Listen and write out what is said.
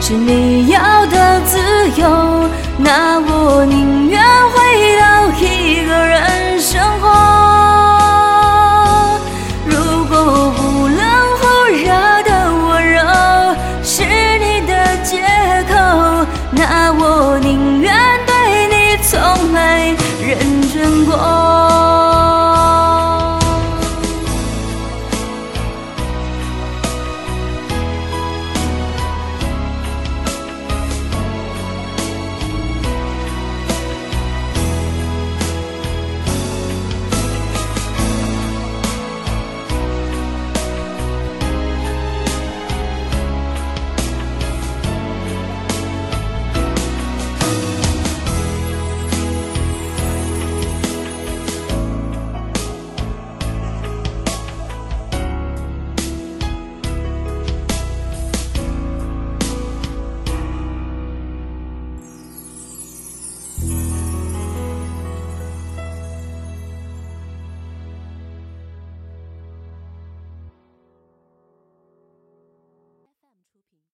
是你要的自由那我宁愿回到一个人生活。如果忽冷忽热的温柔是你的借口那我宁